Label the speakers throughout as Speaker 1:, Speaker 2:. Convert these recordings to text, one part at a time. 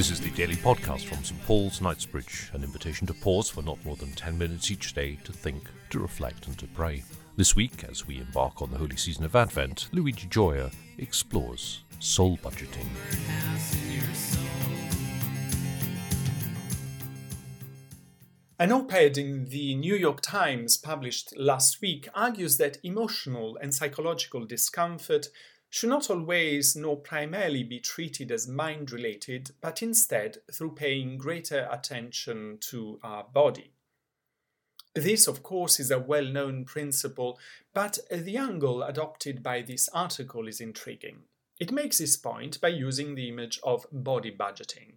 Speaker 1: This is the daily podcast from St Paul's Knightsbridge, an invitation to pause for not more than 10 minutes each day to think, to reflect, and to pray. This week, as we embark on the holy season of Advent, Luigi Gioia explores soul budgeting.
Speaker 2: An op ed in the New York Times published last week argues that emotional and psychological discomfort should not always nor primarily be treated as mind related, but instead through paying greater attention to our body. This, of course, is a well known principle, but the angle adopted by this article is intriguing. It makes this point by using the image of body budgeting.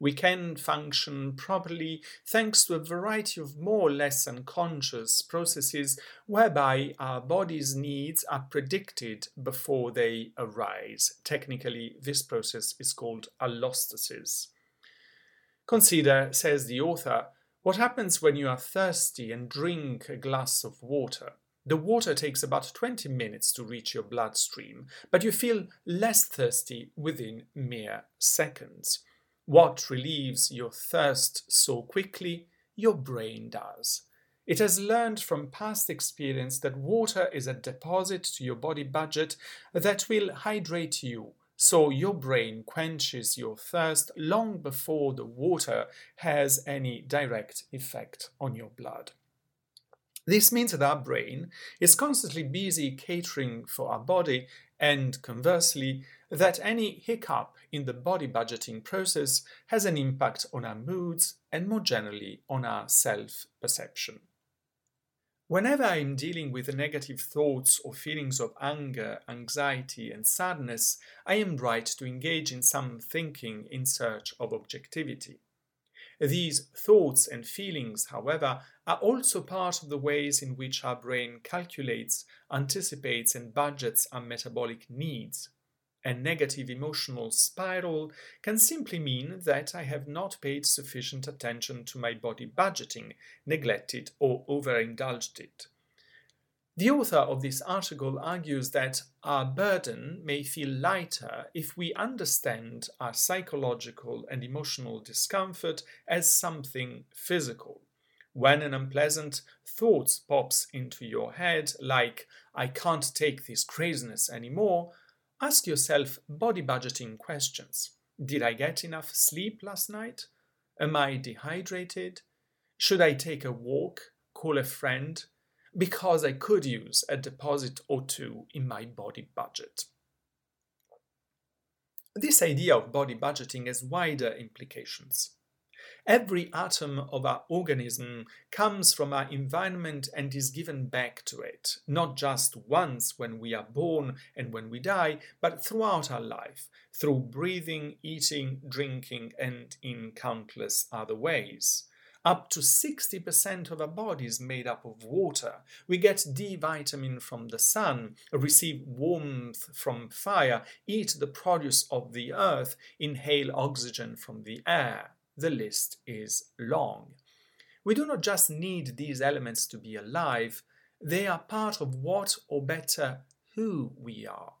Speaker 2: We can function properly thanks to a variety of more or less unconscious processes whereby our body's needs are predicted before they arise. Technically, this process is called allostasis. Consider, says the author, what happens when you are thirsty and drink a glass of water. The water takes about 20 minutes to reach your bloodstream, but you feel less thirsty within mere seconds. What relieves your thirst so quickly? Your brain does. It has learned from past experience that water is a deposit to your body budget that will hydrate you, so your brain quenches your thirst long before the water has any direct effect on your blood. This means that our brain is constantly busy catering for our body, and conversely, that any hiccup in the body budgeting process has an impact on our moods and more generally on our self perception. Whenever I am dealing with negative thoughts or feelings of anger, anxiety, and sadness, I am right to engage in some thinking in search of objectivity. These thoughts and feelings, however, are also part of the ways in which our brain calculates, anticipates, and budgets our metabolic needs. A negative emotional spiral can simply mean that I have not paid sufficient attention to my body budgeting, neglected or overindulged it. The author of this article argues that our burden may feel lighter if we understand our psychological and emotional discomfort as something physical. When an unpleasant thought pops into your head, like, I can't take this craziness anymore, ask yourself body budgeting questions. Did I get enough sleep last night? Am I dehydrated? Should I take a walk, call a friend, because I could use a deposit or two in my body budget. This idea of body budgeting has wider implications. Every atom of our organism comes from our environment and is given back to it, not just once when we are born and when we die, but throughout our life, through breathing, eating, drinking, and in countless other ways. Up to 60% of our body is made up of water. We get D vitamin from the sun, receive warmth from fire, eat the produce of the earth, inhale oxygen from the air. The list is long. We do not just need these elements to be alive, they are part of what, or better, who we are.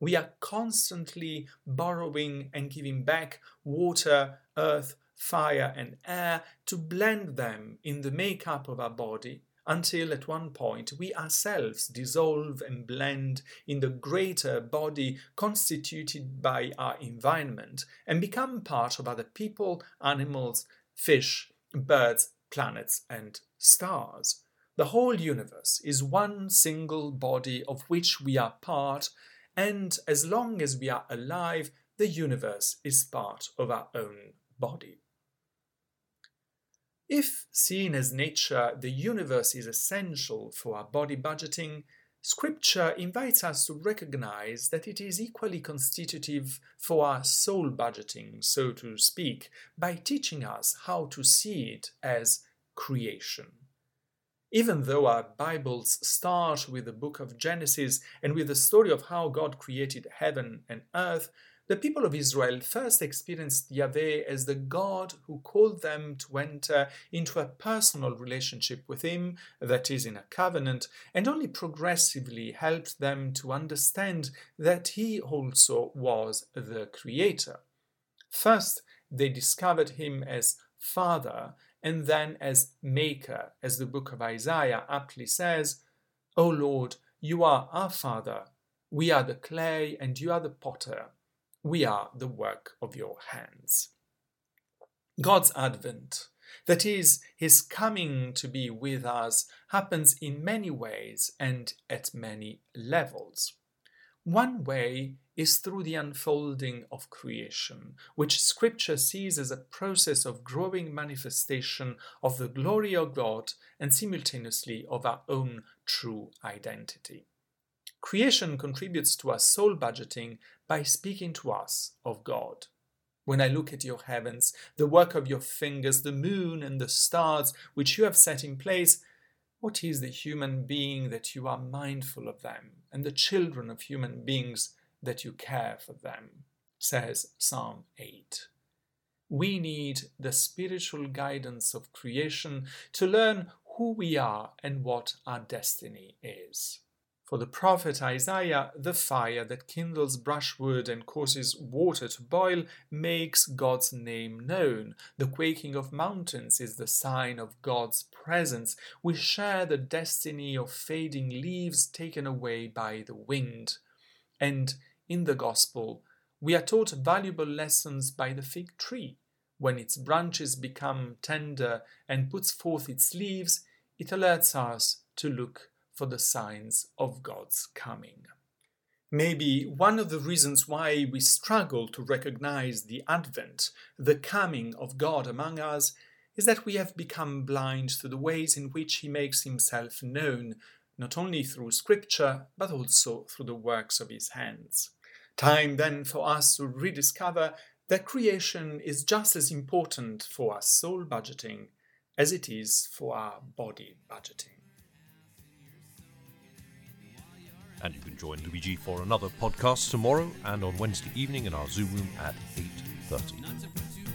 Speaker 2: We are constantly borrowing and giving back water, earth, fire, and air to blend them in the makeup of our body until at one point we ourselves dissolve and blend in the greater body constituted by our environment and become part of other people, animals, fish, birds, planets, and stars. The whole universe is one single body of which we are part, and as long as we are alive, the universe is part of our own body. If seen as nature, the universe is essential for our body budgeting, Scripture invites us to recognize that it is equally constitutive for our soul budgeting, so to speak, by teaching us how to see it as creation. Even though our Bibles start with the book of Genesis and with the story of how God created heaven and earth, the people of Israel first experienced Yahweh as the God who called them to enter into a personal relationship with Him, that is, in a covenant, and only progressively helped them to understand that He also was the Creator. First, they discovered him as Father and then as Maker, as the book of Isaiah aptly says, O Lord, you are our Father, we are the clay and you are the potter, we are the work of your hands. God's advent, that is, his coming to be with us, happens in many ways and at many levels. One way is through the unfolding of creation, which Scripture sees as a process of growing manifestation of the glory of God and simultaneously of our own true identity. Creation contributes to our soul budgeting by speaking to us of God. When I look at your heavens, the work of your fingers, the moon and the stars which you have set in place, what is the human being that you are mindful of them, and the children of human beings that you care for them, says Psalm 8. We need the spiritual guidance of creation to learn who we are and what our destiny is. For the prophet Isaiah, the fire that kindles brushwood and causes water to boil makes God's name known. The quaking of mountains is the sign of God's presence. We share the destiny of fading leaves taken away by the wind. And in the Gospel, we are taught valuable lessons by the fig tree. When its branches become tender and puts forth its leaves, it alerts us to look for the signs of God's coming. Maybe one of the reasons why we struggle to recognize the advent, the coming of God among us, is that we have become blind to the ways in which He makes Himself known, not only through Scripture, but also through the works of His hands. Time then for us to rediscover that creation is just as important for our soul budgeting as it is for our body budgeting.
Speaker 1: And you can join Luigi for another podcast tomorrow and on Wednesday evening in our Zoom room at 8.30.